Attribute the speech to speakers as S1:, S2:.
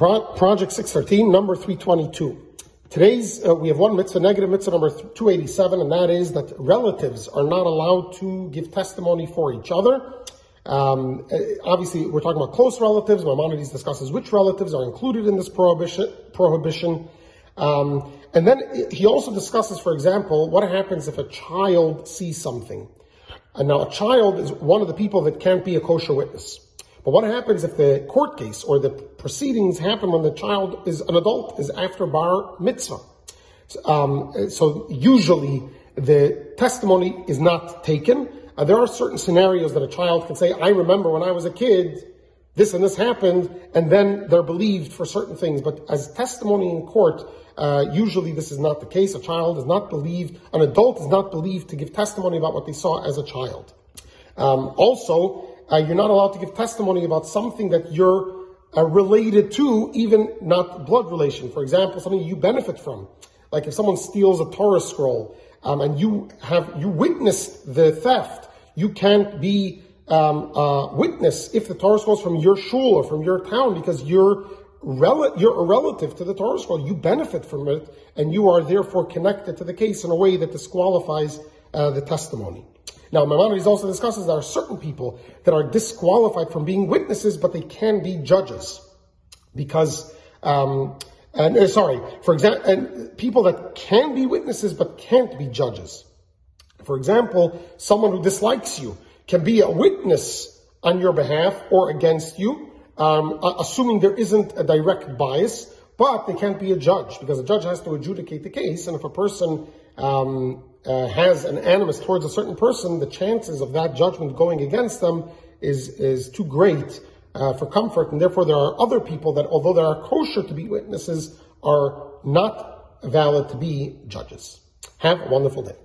S1: Project 613, number 322. Today's, uh, we have one mitzvah, negative mitzvah number 287, and that is that relatives are not allowed to give testimony for each other. Um, uh, obviously, we're talking about close relatives. Maimonides discusses which relatives are included in this prohibition. prohibition. Um, and then he also discusses, for example, what happens if a child sees something. And now, a child is one of the people that can't be a kosher witness. But what happens if the court case or the proceedings happen when the child is an adult, is after bar mitzvah? Um, so usually the testimony is not taken. Uh, there are certain scenarios that a child can say, I remember when I was a kid, this and this happened, and then they're believed for certain things. But as testimony in court, uh, usually this is not the case. A child is not believed, an adult is not believed to give testimony about what they saw as a child. Um, also, uh, you're not allowed to give testimony about something that you're uh, related to, even not blood relation. For example, something you benefit from. Like if someone steals a Torah scroll, um, and you have, you witnessed the theft, you can't be, um, a witness if the Torah scroll is from your shul or from your town because you're rel- you're a relative to the Torah scroll. You benefit from it, and you are therefore connected to the case in a way that disqualifies uh, the testimony. Now, Maimonides also discusses there are certain people that are disqualified from being witnesses, but they can be judges. Because, um, and, uh, sorry, for example, and people that can be witnesses but can't be judges. For example, someone who dislikes you can be a witness on your behalf or against you, um, assuming there isn't a direct bias, but they can't be a judge because a judge has to adjudicate the case. And if a person um, uh, has an animus towards a certain person, the chances of that judgment going against them is, is too great uh, for comfort. And therefore, there are other people that, although they are kosher to be witnesses, are not valid to be judges. Have a wonderful day.